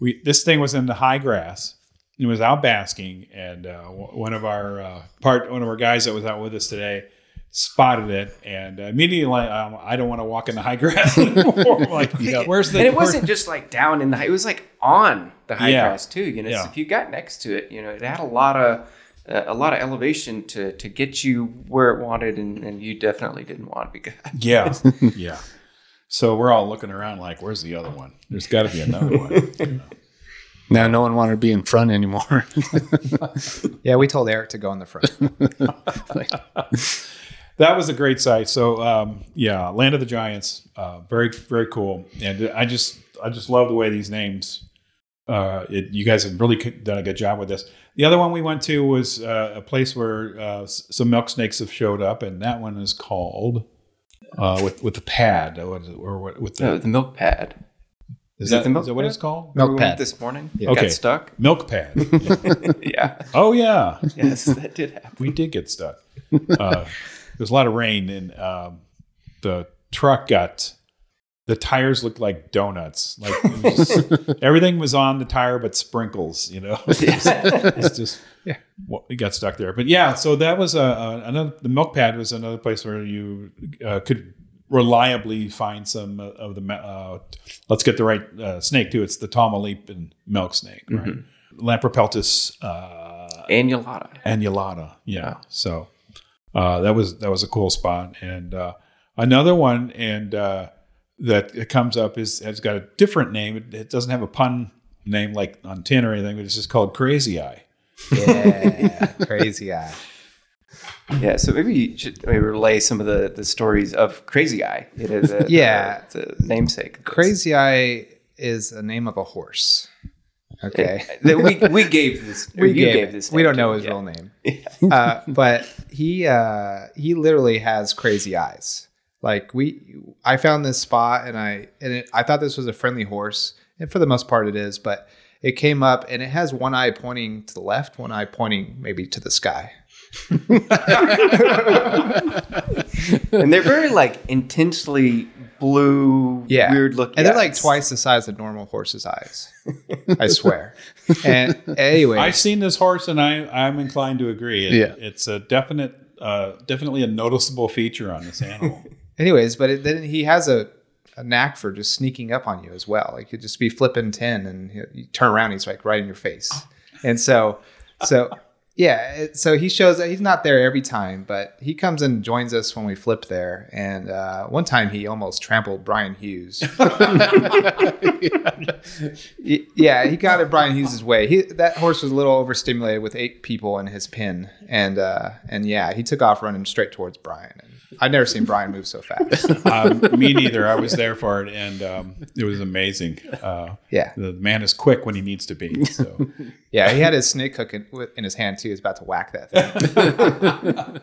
we this thing was in the high grass. It was out basking, and uh, one of our uh, part one of our guys that was out with us today spotted it, and immediately like, um, I don't want to walk in the high grass anymore. I'm like, where's the? and it where- wasn't just like down in the high, it was like on the high Yeah. grass too. You know, Yeah. so if you got next to it, you know, it had a lot of uh, a lot of elevation to to get you where it wanted, and, and you definitely didn't want to be good. Yeah, yeah. So we're all looking around like, where's the other one? There's got to be another one. Now no one wanted to be in front anymore. Yeah, we told Erik to go in the front. that was a great site. So um, yeah, Land of the Giants, uh, very very cool. And I just I just love the way these names. Uh, it, you guys have really done a good job with this. The other one we went to was uh, a place where uh, some milk snakes have showed up, and that one is called uh, with with the pad or, or what- with the Oh, the milk pad. is is it that, the milk is that what pad? it's called? Milk We went pad. this morning. Yeah. Okay. Got stuck. Milk pad. yeah. oh yeah, Yes, that did happen. we did get stuck. Uh, there's a lot of rain, and um, the truck got the tires looked like donuts. Like was just- everything was on the tire, but sprinkles. You know, it's just, it's just Yeah. well, we got stuck there. But yeah, so that was a, a another. The milk pad was another place where you uh, could reliably find some uh, of the. Uh, let's get the right uh, snake too. It's the Tamaulipan milk snake, right? Lampropeltis. Uh, Annulata. annulata. Yeah. So uh, that was that was a cool spot. And uh, another one, and uh, that it comes up is has got a different name. It, it doesn't have a pun name like on tin or anything, but it's just called Crazy Eye. Yeah, crazy eye. Yeah, so maybe you should maybe relay some of the, the stories of Crazy Eye. It is a, Yeah. the, the namesake. Crazy eye is a name of a horse. Okay. That we we gave this. We gave, gave it. this. We don't know to, his yeah. real name. uh, but he uh, he literally has crazy eyes. Like we, I found this spot and I and it, I thought this was a friendly horse, and for the most part it is. But it came up and it has one eye pointing to the left, one eye pointing maybe to the sky. And they're very like intensely blue, Yeah, weird looking. and they're like twice the size of normal horse's eyes. I swear. And anyway, I've seen this horse, and I I'm inclined to agree. It, Yeah. it's a definite, uh, definitely a noticeable feature on this animal. Anyways, but it, then he has a, a knack for just sneaking up on you as well. Like he'd just be flipping tin and you turn around, he's like right in your face. And so, so Yeah, so he shows that he's not there every time, but he comes and joins us when we flip there. And uh, one time he almost trampled Brian Hughes. Yeah, he got it Brian Hughes' way. He, that horse was a little overstimulated with eight people in his pin, and uh, and yeah, he took off running straight towards Brian. And I've never seen Brian move so fast. um, me neither. I was there for it, and um, it was amazing. Uh, Yeah, the man is quick when he needs to be. So yeah, he had his snake hook in, in his hand too. He was about to whack that thing.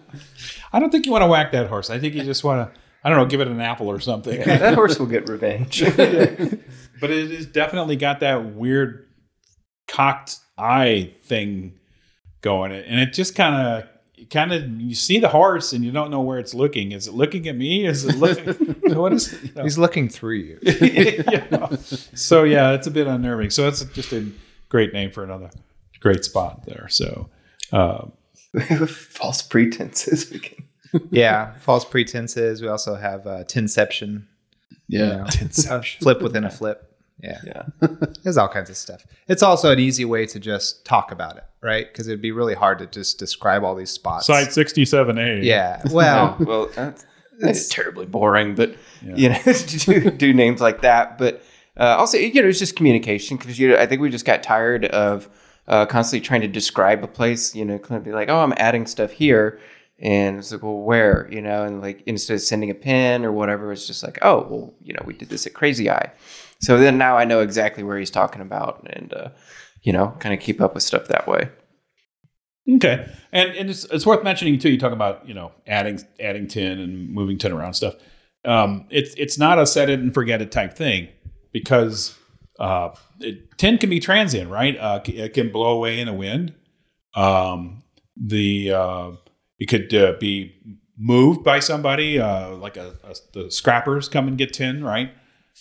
I don't think you want to whack that horse. I think you just want to, I don't know, give it an apple or something. that horse will get revenge. but it has definitely got that weird cocked eye thing going, and it just kind of. Kind of, you see the horse and you don't know where it's looking. Is it looking at me? Is it looking? what is? You know? He's looking through you. Yeah. So yeah, it's a bit unnerving. So it's just a great name for another great spot there. So uh, False pretenses. Can- Yeah, false pretenses. We also have uh, tinception. you Yeah. know, a flip within a flip. Yeah. Yeah. There's all kinds of stuff. It's also an easy way to just talk about it, right? Because it'd be really hard to just describe all these spots. site sixty-seven A. Yeah. Well, well, that's, that's terribly boring, but you know, to do, do names like that. But uh, also, you know, it's just communication because you know, I think we just got tired of uh, constantly trying to describe a place. You know, kind of be like, oh, I'm adding stuff here. And it's like, well, where? You know, and like instead of sending a pin or whatever, it's just like, oh, well, you know, we did this at Crazy Eye. So then now I know exactly where he's talking about and, uh, you know, kind of keep up with stuff that way. Okay, and and it's, it's worth mentioning too. You talk about you know adding adding tin and moving tin around stuff. Um, it's it's not a set it and forget it type thing because uh, it, tin can be transient, right? Uh, it can blow away in the wind. Um, the uh, it could uh, be moved by somebody, uh, like a, a the scrappers come and get tin, right?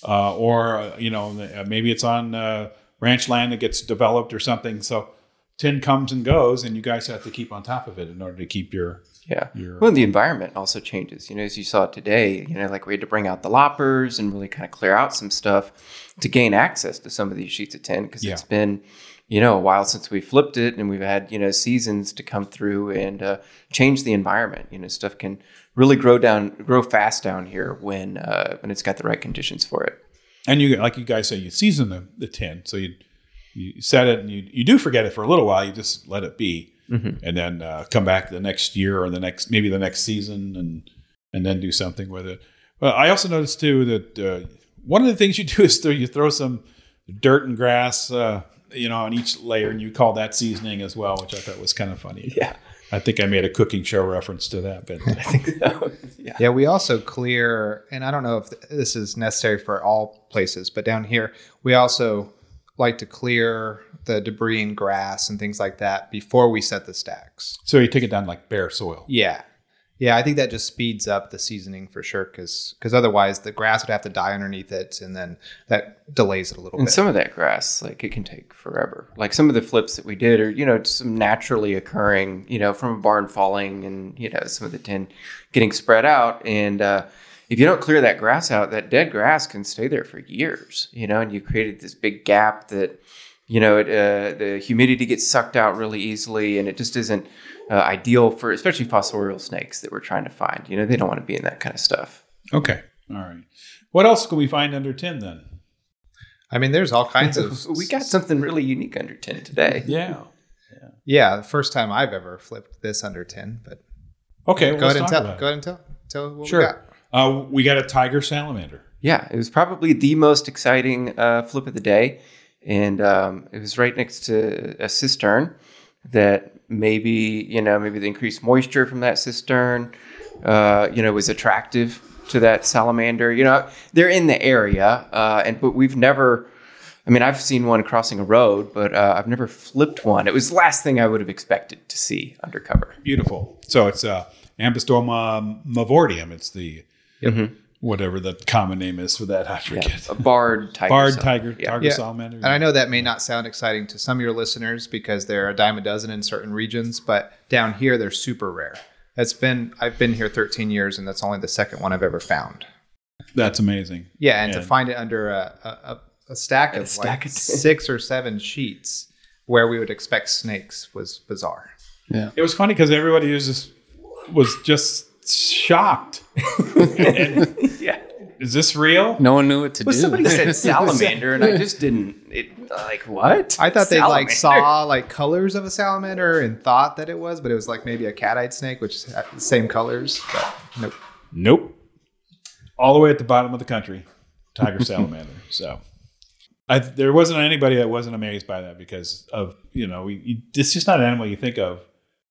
Uh, or you know maybe it's on ranch land that gets developed or something. So tin comes and goes, and you guys have to keep on top of it in order to keep your Yeah. your. Well, the environment also changes. You know, as you saw today, you know, like we had to bring out the loppers and really kind of clear out some stuff to gain access to some of these sheets of tin because Yeah. it's been, you know, a while since we flipped it and we've had, you know, seasons to come through and uh, change the environment. You know, stuff can really grow down, grow fast down here when uh, when it's got the right conditions for it. and you like you guys say you season the, the tin, so you you set it and you you do forget it for a little while. You just let it be, and then uh, come back the next year or the next maybe the next season and and then do something with it. But I also noticed too that uh, one of the things you do is throw, you throw some dirt and grass, uh, you know, on each layer, and you call that seasoning as well, which I thought was kind of funny. Yeah. I think I made a cooking show reference to that, but I think so. yeah. yeah, we also clear, and I don't know if this is necessary for all places, but down here, we also like to clear the debris and grass and things like that before we set the stacks. so you take it down like bare soil. Yeah. Yeah, I think that just speeds up the seasoning for sure because because otherwise the grass would have to die underneath it and then that delays it a little And bit. some of that grass, like it can take forever. Like some of the flips that we did are, you know, some naturally occurring, you know, from a barn falling and, you know, some of the tin getting spread out. And uh, if you don't clear that grass out, that dead grass can stay there for years, you know, and you've created this big gap that, you know, it, uh, the humidity gets sucked out really easily and it just isn't uh, ideal for especially fossorial snakes that we're trying to find. You know, they don't want to be in that kind of stuff. Okay, all right. What else can we find under tin then? I mean, there's all kinds of. we got something really unique under tin today. Yeah. Yeah, the first time I've ever flipped this under tin, but Okay. go let's ahead and tell. Go ahead and tell. Tell what Sure. we got. Uh, we got a tiger salamander. Yeah, it was probably the most exciting uh, flip of the day, and um, it was right next to a cistern that maybe you know maybe the increased moisture from that cistern, uh, you know, was attractive to that salamander. You know, they're in the area, uh, and but we've never. I mean, I've seen one crossing a road, but uh, I've never flipped one. It was the last thing I would have expected to see undercover. Beautiful. So it's uh, Ambystoma mavortium. It's the whatever the common name is for that. I forget. A barred tiger. Barred sal- tiger, Yeah. tiger Yeah. salamander. And I know that may not sound exciting to some of your listeners because they're a dime a dozen in certain regions, but down here they're super rare. It's been I've been here 13 years, and that's only the second one I've ever found. That's amazing. Yeah, and to find it under a, a, a, a stack of stack like of- six or seven sheets where we would expect snakes was bizarre. Yeah. It was funny because everybody was just was just shocked. And Yeah. is this real? No one knew what to Well, do. somebody said salamander, and I just didn't. It like what? I thought they like saw like colors of a salamander and thought that it was, but it was like maybe a cat-eyed snake, which is the same colors. But nope. Nope. All the way at the bottom of the country, tiger salamander. So, I, there wasn't anybody that wasn't amazed by that because of you know we, you, it's just not an animal you think of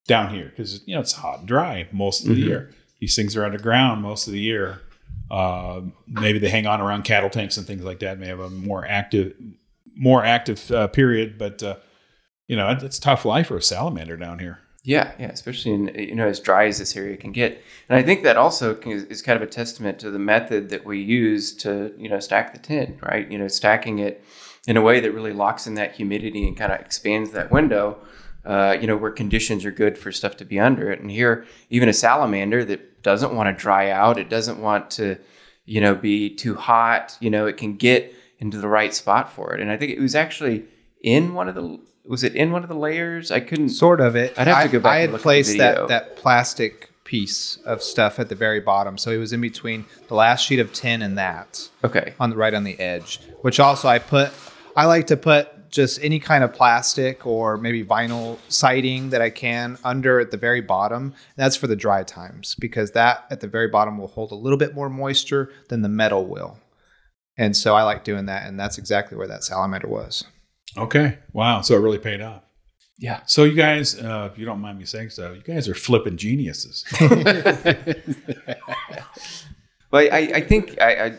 down here because you know it's hot and dry most of the mm-hmm. year. These things are underground most of the year. Uh, maybe they hang on around cattle tanks and things like that. May have a more active, more active uh, period, but uh, you know it's tough life for a salamander down here. Yeah, yeah, especially in you know as dry as this area can get, and I think that also can, is kind of a testament to the method that we use to you know stack the tin, right? You know, stacking it in a way that really locks in that humidity and kind of expands that window. Uh, you know, where conditions are good for stuff to be under it, and here even a salamander that doesn't want to dry out, it doesn't want to, you know, be too hot. You know, it can get into the right spot for it, and I think it was actually in one of the was it in one of the layers? I couldn't Sort of it. I'd have to go back I had look at the placed that that plastic piece of stuff at the very bottom, so it was in between the last sheet of tin and that Okay. on the right on the edge. Which also I put. I like to put just any kind of plastic or maybe vinyl siding that I can under at the very bottom. That's for the dry times because that at the very bottom will hold a little bit more moisture than the metal will. And so I like doing that, and that's exactly where that salamander was. Okay, wow! So it really paid off. Yeah. So you guys, uh, if you don't mind me saying so, you guys are flipping geniuses. But I, I think I, I,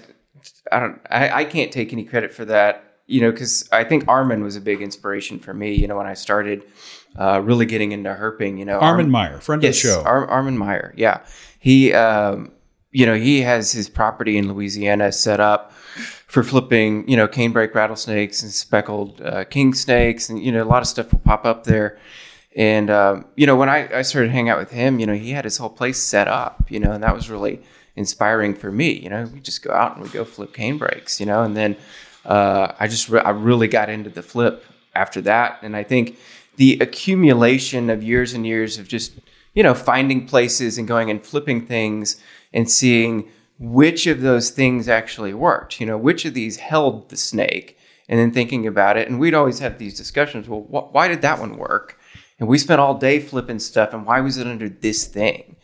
I don't, I, I can't take any credit for that, you know, because I think Armin was a big inspiration for me, you know, when I started uh, really getting into herping, you know. Armin Arm- Meyer, friend yes, of the show. Ar- Armin Meyer, yeah. He, um, you know, he has his property in Louisiana set up for flipping, you know, canebrake rattlesnakes and speckled uh, king snakes, and you know, a lot of stuff will pop up there. And um, you know, when I, I started hanging out with him, you know, he had his whole place set up, you know, and that was really inspiring for me. You know, we just go out and we go flip canebrakes, you know, and then uh, I just re- I really got into the flip after that, and I think the accumulation of years and years of just you know finding places and going and flipping things and seeing which of those things actually worked, you know, which of these held the snake, and then thinking about it, and we'd always have these discussions. Well, wh- why did that one work? And we spent all day flipping stuff, and why was it under this thing?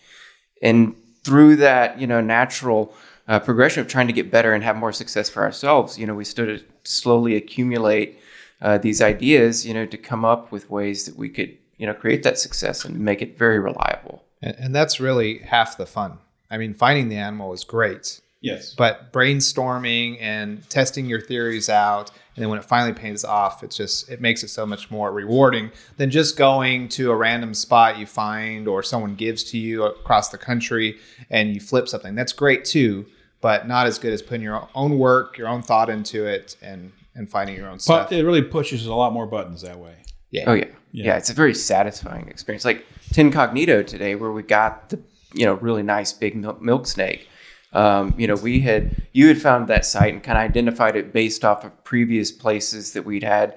and through that you know natural uh, progression of trying to get better and have more success for ourselves you know we started to slowly accumulate uh, these ideas you know to come up with ways that we could you know create that success and make it very reliable And, and that's really half the fun. I mean, finding the animal is great, yes. but brainstorming and testing your theories out, and then when it finally pays off, it's just it makes it so much more rewarding than just going to a random spot you find or someone gives to you across the country and you flip something. That's great too, but not as good as putting your own work, your own thought into it, and and finding your own But stuff. But it really pushes a lot more buttons that way. Yeah. Oh yeah. yeah it's a very satisfying experience like tincognito today where we got the you know really nice big milk, milk snake um, you know we had you had found that site and kind of identified it based off of previous places that we'd had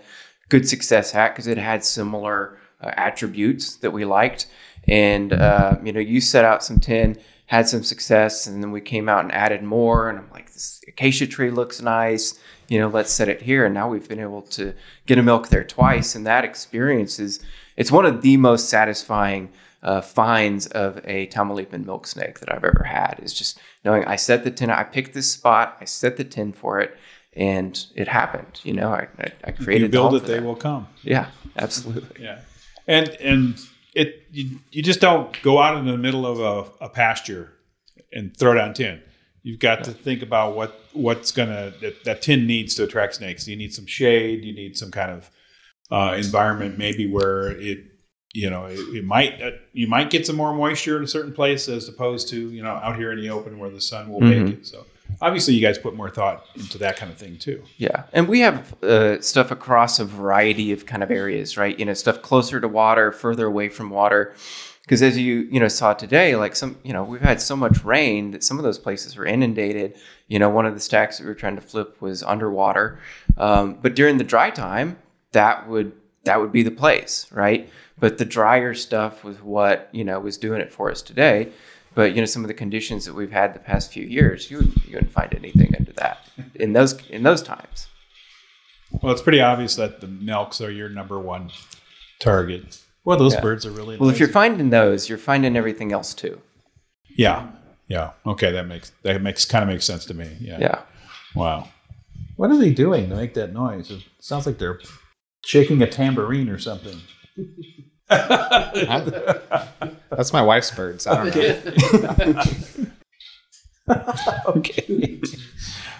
good success at because it had similar uh, attributes that we liked and uh, you know you set out some tin had some success and then we came out and added more and i'm like this acacia tree looks nice you know let's set it here and now we've been able to get a milk there twice and that experience is it's one of the most satisfying uh, finds of a Tamaulipan milk snake that I've ever had is just knowing I set the tin, I picked this spot, I set the tin for it, and it happened. You know, I, I, I created. You build it, they them. will come. Yeah, absolutely. Yeah, and and it you, you just don't go out in the middle of a, a pasture and throw down tin. You've got to think about what what's gonna that, that tin needs to attract snakes. You need some shade. You need some kind of uh, environment, maybe where it you know it, it might uh, you might get some more moisture in a certain place as opposed to you know out here in the open where the sun will Mm-hmm. make it. So obviously, you guys put more thought into that kind of thing too. Yeah, and we have uh, stuff across a variety of kind of areas, right? You know, stuff closer to water, further away from water. Because as you you know saw today, like some you know we've had so much rain that some of those places were inundated. You know, one of the stacks that we were trying to flip was underwater, um, but during the dry time, that would that would be the place, right? But the drier stuff was what you know was doing it for us today. But you know, some of the conditions that we've had the past few years, you you wouldn't find anything under that in those in those times. Well, it's pretty obvious that the milks are your number one target. Well, those Yeah. birds are really Well, nice. if you're finding those, you're finding everything else too. yeah, yeah, okay, that makes that makes kind of makes sense to me. Yeah. Yeah. Wow. What are they doing to make that noise? It sounds like they're shaking a tambourine or something. That's my wife's birds. I don't know. okay.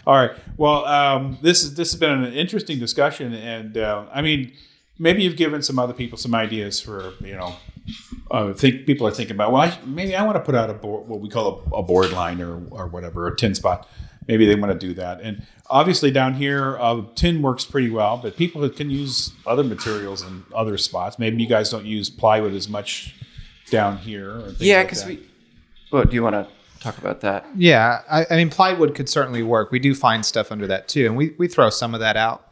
All right. Well, um, this is this has been an interesting discussion, and uh, I mean, maybe you've given some other people some ideas for you know, uh, think people are thinking about. Well, I, maybe I want to put out a board, what we call a, a board line or or whatever, a tin spot. Maybe they want to do that, and obviously down here, uh, tin works pretty well. But people can use other materials in other spots. Maybe you guys don't use plywood as much down here. Or Yeah, because that. we. Well, do you want to talk about that? Yeah, I, I mean plywood could certainly work. We do find stuff under that too, and we, we throw some of that out.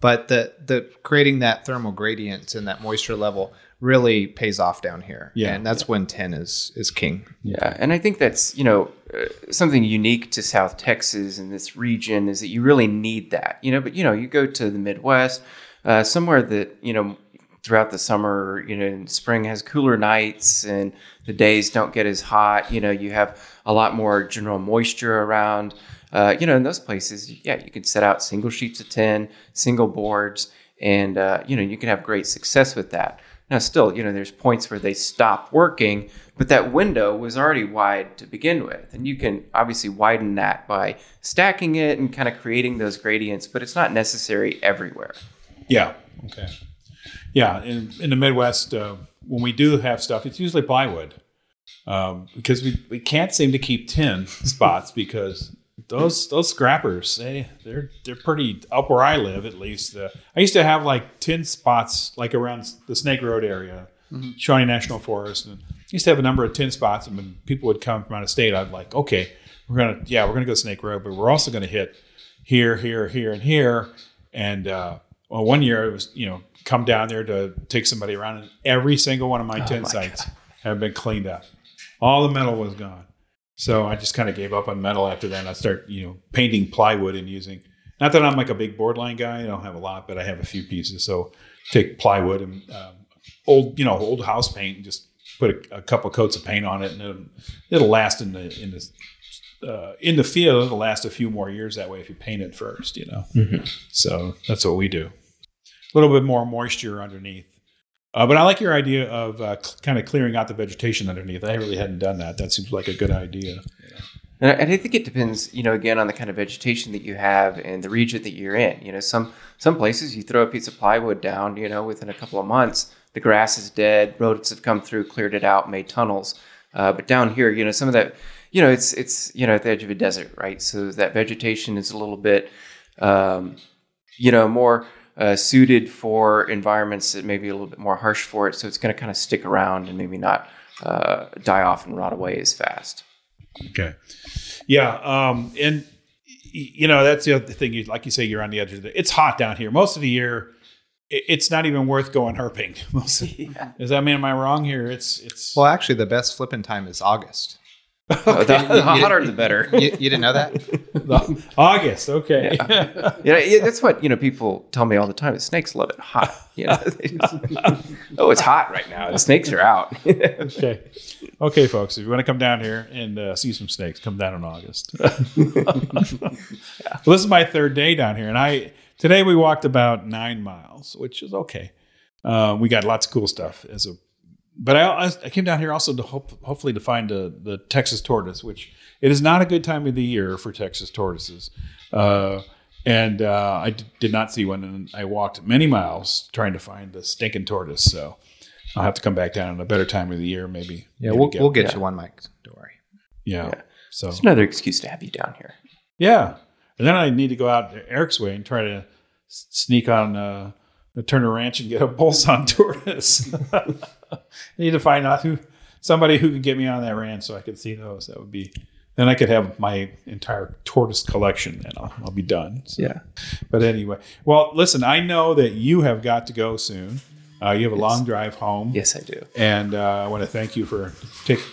But the the creating that thermal gradient and that moisture level really pays off down here. Yeah. and that's when tin is is king. Yeah, and I think that's you know uh, something unique to South Texas and this region is that you really need that. You know, but you know you go to the Midwest, uh, somewhere that you know throughout the summer, you know, in spring has cooler nights and the days don't get as hot. You know, you have a lot more general moisture around. Uh, you know, in those places, yeah, you can set out single sheets of tin, single boards, and uh, you know you can have great success with that. Now, still, you know, there's points where they stop working, but that window was already wide to begin with, and you can obviously widen that by stacking it and kind of creating those gradients. But it's not necessary everywhere. Yeah. Okay. Yeah. In, in the Midwest, uh, when we do have stuff, it's usually plywood um, because we, we can't seem to keep tin spots because those those scrappers they they're they're pretty up where I live at least. Uh, I used to have like tin spots like around the Snake Road area, Shawnee National Forest, and I used to have a number of tin spots. And when people would come from out of state, I'd like, okay, we're gonna yeah we're gonna go Snake Road, but we're also gonna hit here, here, here, and here. And uh, well, one year it was you know come down there to take somebody around, and every single one of my tin sites have been cleaned up. All the metal was gone. So I just kind of gave up on metal after that. And I start you know painting plywood and using. Not that I'm like a big board line guy. I don't have a lot, but I have a few pieces. So take plywood and um, old you know old house paint and just put a, a couple coats of paint on it, and it'll, it'll last in the in the uh, in the field, it'll last a few more years that way if you paint it first, you know. So that's what we do. A little bit more moisture underneath. Uh, but I like your idea of uh, cl- kind of clearing out the vegetation underneath. I really hadn't done that. That seems like a good idea. And I- and I think it depends, you know, again on the kind of vegetation that you have and the region that you're in. You know, some some places you throw a piece of plywood down, you know, within a couple of months, the grass is dead, rodents have come through, cleared it out, made tunnels. Uh, but down here, you know, some of that, you know, it's it's you know at the edge of a desert, right? So that vegetation is a little bit, um, you know, more uh, suited for environments that may be a little bit more harsh for it. So it's going to kind of stick around and maybe not uh, die off and rot away as fast. Okay. Yeah. Um, and, you know, that's the other thing. You, like you say, you're on the edge of the, it's hot down here. Most of the year, it's not even worth going herping. Most of, Does that mean, am I wrong here? It's, it's, Well, actually, the best flipping time is August. Oh, the, the hotter the better. You, you didn't know that? the- August. Okay. Yeah, yeah, that's what you know. People tell me all the time. The snakes love it hot. You know, just- oh, it's hot right now. The snakes are out. okay. Okay, folks, if you want to come down here and uh, see some snakes, come down in August. well, this is my third day down here, and I today we walked about nine miles, which is okay. Uh, we got lots of cool stuff as a, but I, I came down here also to hope, hopefully to find uh the Texas tortoise, which it is not a good time of the year for Texas tortoises. Uh, and uh, I d- did not see one, and I walked many miles trying to find the stinking tortoise. So I'll have to come back down in a better time of the year, maybe. Yeah, maybe we'll, get- we'll get yeah. you one, Mike. Don't worry. yeah. Yeah. So It's another excuse to have you down here. yeah, and then I need to go out Erik's way and try to sneak on uh, the Turner Ranch and get a Bolson tortoise. I need to find out who somebody who can get me on that ranch so I can see those. That would be then I could have my entire tortoise collection, and I'll, I'll be done. So- Yeah. But anyway, well, listen, I know that you have got to go soon. Uh, you have a long drive home. Yes, I do. And uh, I want to thank you for taking,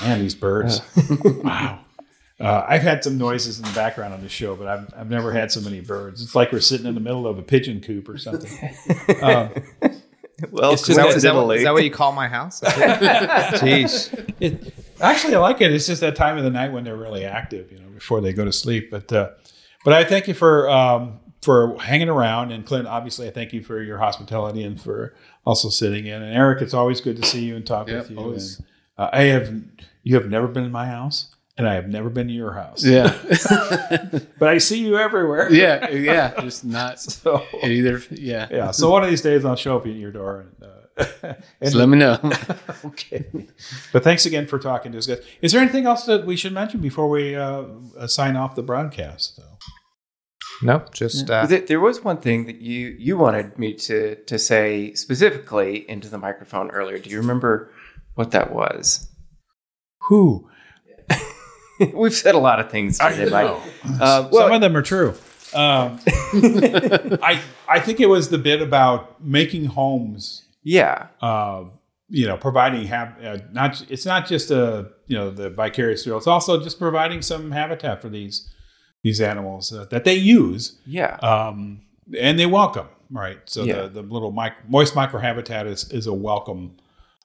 man, these birds. wow. Uh, I've had some noises in the background on the show, but I've, I've never had so many birds. It's like we're sitting in the middle of a pigeon coop or something. Um, Well, It's Is just that, is, that what, coincidentally, is that what you call my house? Jeez. it, actually, I like it. It's just that time of the night when they're really active, you know, before they go to sleep. But uh, but I thank you for um, for hanging around, and Clint. Obviously, I thank you for your hospitality and for also sitting in. And Erik, it's always good to see you and talk Yep, with you. And, uh, I have you have never been in my house, and I have never been to your house. Yeah. But I see you everywhere. yeah. Yeah. Just not So either. Yeah. yeah. So one of these days, I'll show up at your door and. Uh, and Just let me know. okay. But thanks again for talking to us, guys. Is there anything else that we should mention before we uh, uh, sign off the broadcast? Though? No, just uh, There, there was one thing that you you wanted me to to say specifically into the microphone earlier. Do you remember what that was? Who? We've said a lot of things I today, know. Mike. Uh, Some of them are true. Um, I I think it was the bit about making homes. yeah, Uh, you know, providing hab- uh, not it's not just a you know the vicarious thrill. It's also just providing some habitat for these these animals uh, that they use yeah, um, and they welcome right. So Yeah. the the little mic- moist microhabitat is is a welcome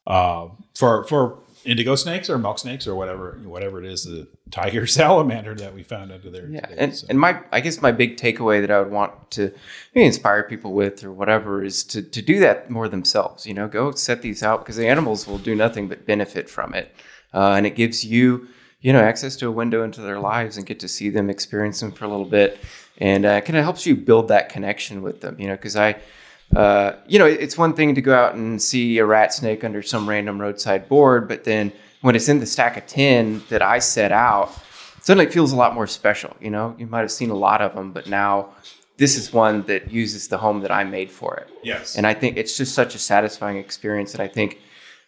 uh, for for indigo snakes or milk snakes or whatever whatever it is the tiger salamander that we found under there. yeah. today. And So- and my I guess my big takeaway that I would want to inspire people with or whatever is to to do that more themselves. You know, go set these out because the animals will do nothing but benefit from it, uh, and it gives you you know access to a window into their lives and get to see them, experience them for a little bit, and uh, kind of helps you build that connection with them. You know, because I. Uh, you know, it's one thing to go out and see a rat snake under some random roadside board, but then when it's in the stack of tin that I set out, suddenly it feels a lot more special. You know, you might have seen a lot of them, but now this is one that uses the home that I made for it. yes, And I think it's just such a satisfying experience. And I think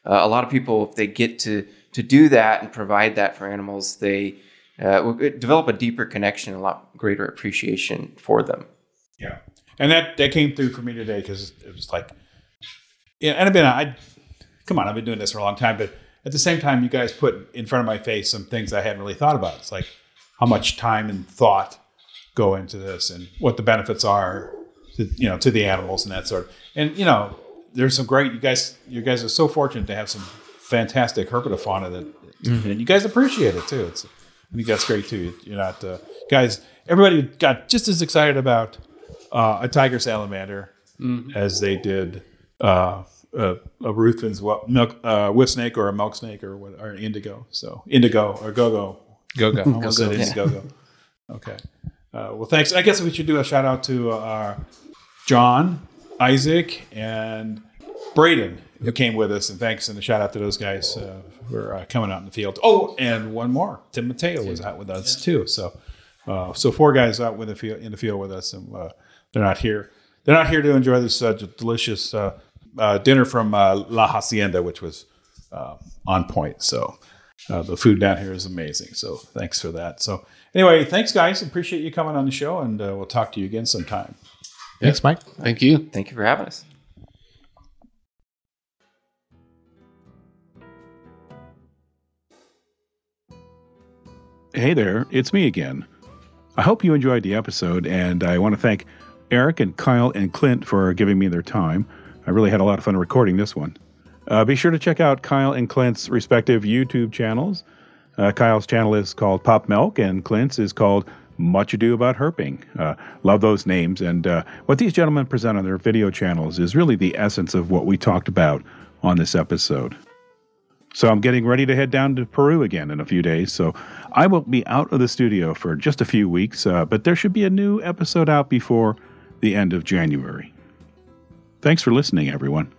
uh, a lot of people, if they get to to do that and provide that for animals, they uh, will develop a deeper connection, a lot greater appreciation for them. yeah, and that that came through for me today because it was like, yeah, and I've been I come on, I've been doing this for a long time, but at the same time, you guys put in front of my face some things I hadn't really thought about. It's like how much time and thought go into this and what the benefits are to, you know to the animals and that sort of and you know there's some great you guys you guys are so fortunate to have some fantastic herpetofauna that and you guys appreciate it too. It's i think that's great too. You're not uh, guys everybody got just as excited about uh, a tiger salamander as they did uh, a, a Ruthven's wa- milk uh, whip snake or a milk snake or what or indigo so indigo or go-go go go. Almost said Indiegogo. Okay. Uh, well, thanks. I guess we should do a shout out to uh, John, Isaac, and Braden who came with us, and thanks and a shout out to those guys uh, for uh, coming out in the field. Oh, and one more, Tim Mateo was out with us too. So, uh, so four guys out with the field in the field with us, and uh, they're not here. They're not here to enjoy this uh, delicious uh, dinner from uh, La Hacienda, which was uh, on point. So. Uh, the food down here is amazing. So thanks for that. So anyway, thanks guys. Appreciate you coming on the show, and uh, we'll talk to you again sometime. Thanks, Mike. Thank you. Thank you for having us. Hey there, it's me again. I hope you enjoyed the episode, and I want to thank Erik and Kyle and Clint for giving me their time. I really had a lot of fun recording this one. Uh, be sure to check out Kyle and Clint's respective YouTube channels. Uh, Kyle's channel is called Pop Milk, and Clint's is called Much Ado About Herping. Uh, love those names, and uh, what these gentlemen present on their video channels is really the essence of what we talked about on this episode. So I'm getting ready to head down to Peru again in a few days. So I won't be out of the studio for just a few weeks, uh, but there should be a new episode out before the end of January. Thanks for listening, everyone.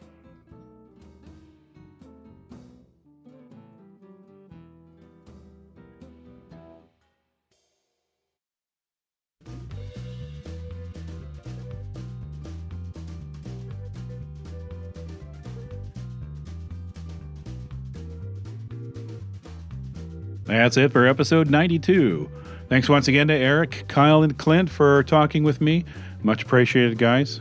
That's it for episode 92. Thanks once again to Erik, Kyle, and Clint for talking with me. Much appreciated, guys.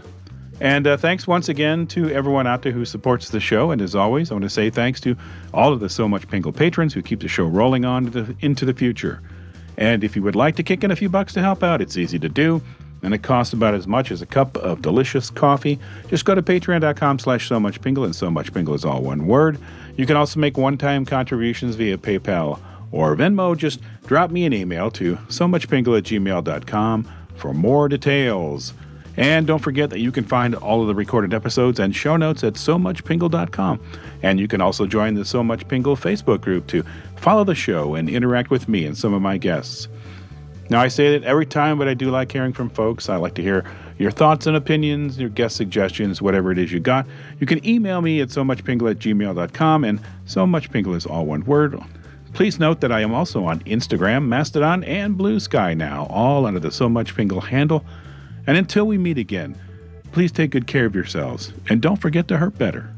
And uh, thanks once again to everyone out there who supports the show. And as always, I want to say thanks to all of the So Much Pingle patrons who keep the show rolling on the, into the future. And if you would like to kick in a few bucks to help out, it's easy to do. And it costs about as much as a cup of delicious coffee. Just go to patreon.com slash so much pingle, and so much pingle is all one word. You can also make one-time contributions via PayPal or Venmo. Just drop me an email to so much pingle at gmail.com for more details. And don't forget that you can find all of the recorded episodes and show notes at so muchpingle.com. And you can also join the So Much Pingle Facebook group to follow the show and interact with me and some of my guests. Now, I say that every time, but I do like hearing from folks. I like to hear your thoughts and opinions, your guest suggestions, whatever it is you got. You can email me at so muchpingle at gmail.com, and so much pingle is all one word. Please note that I am also on Instagram, Mastodon, and Blue Sky now, all under the So Much Pingle handle. And until we meet again, please take good care of yourselves and don't forget to hurt better.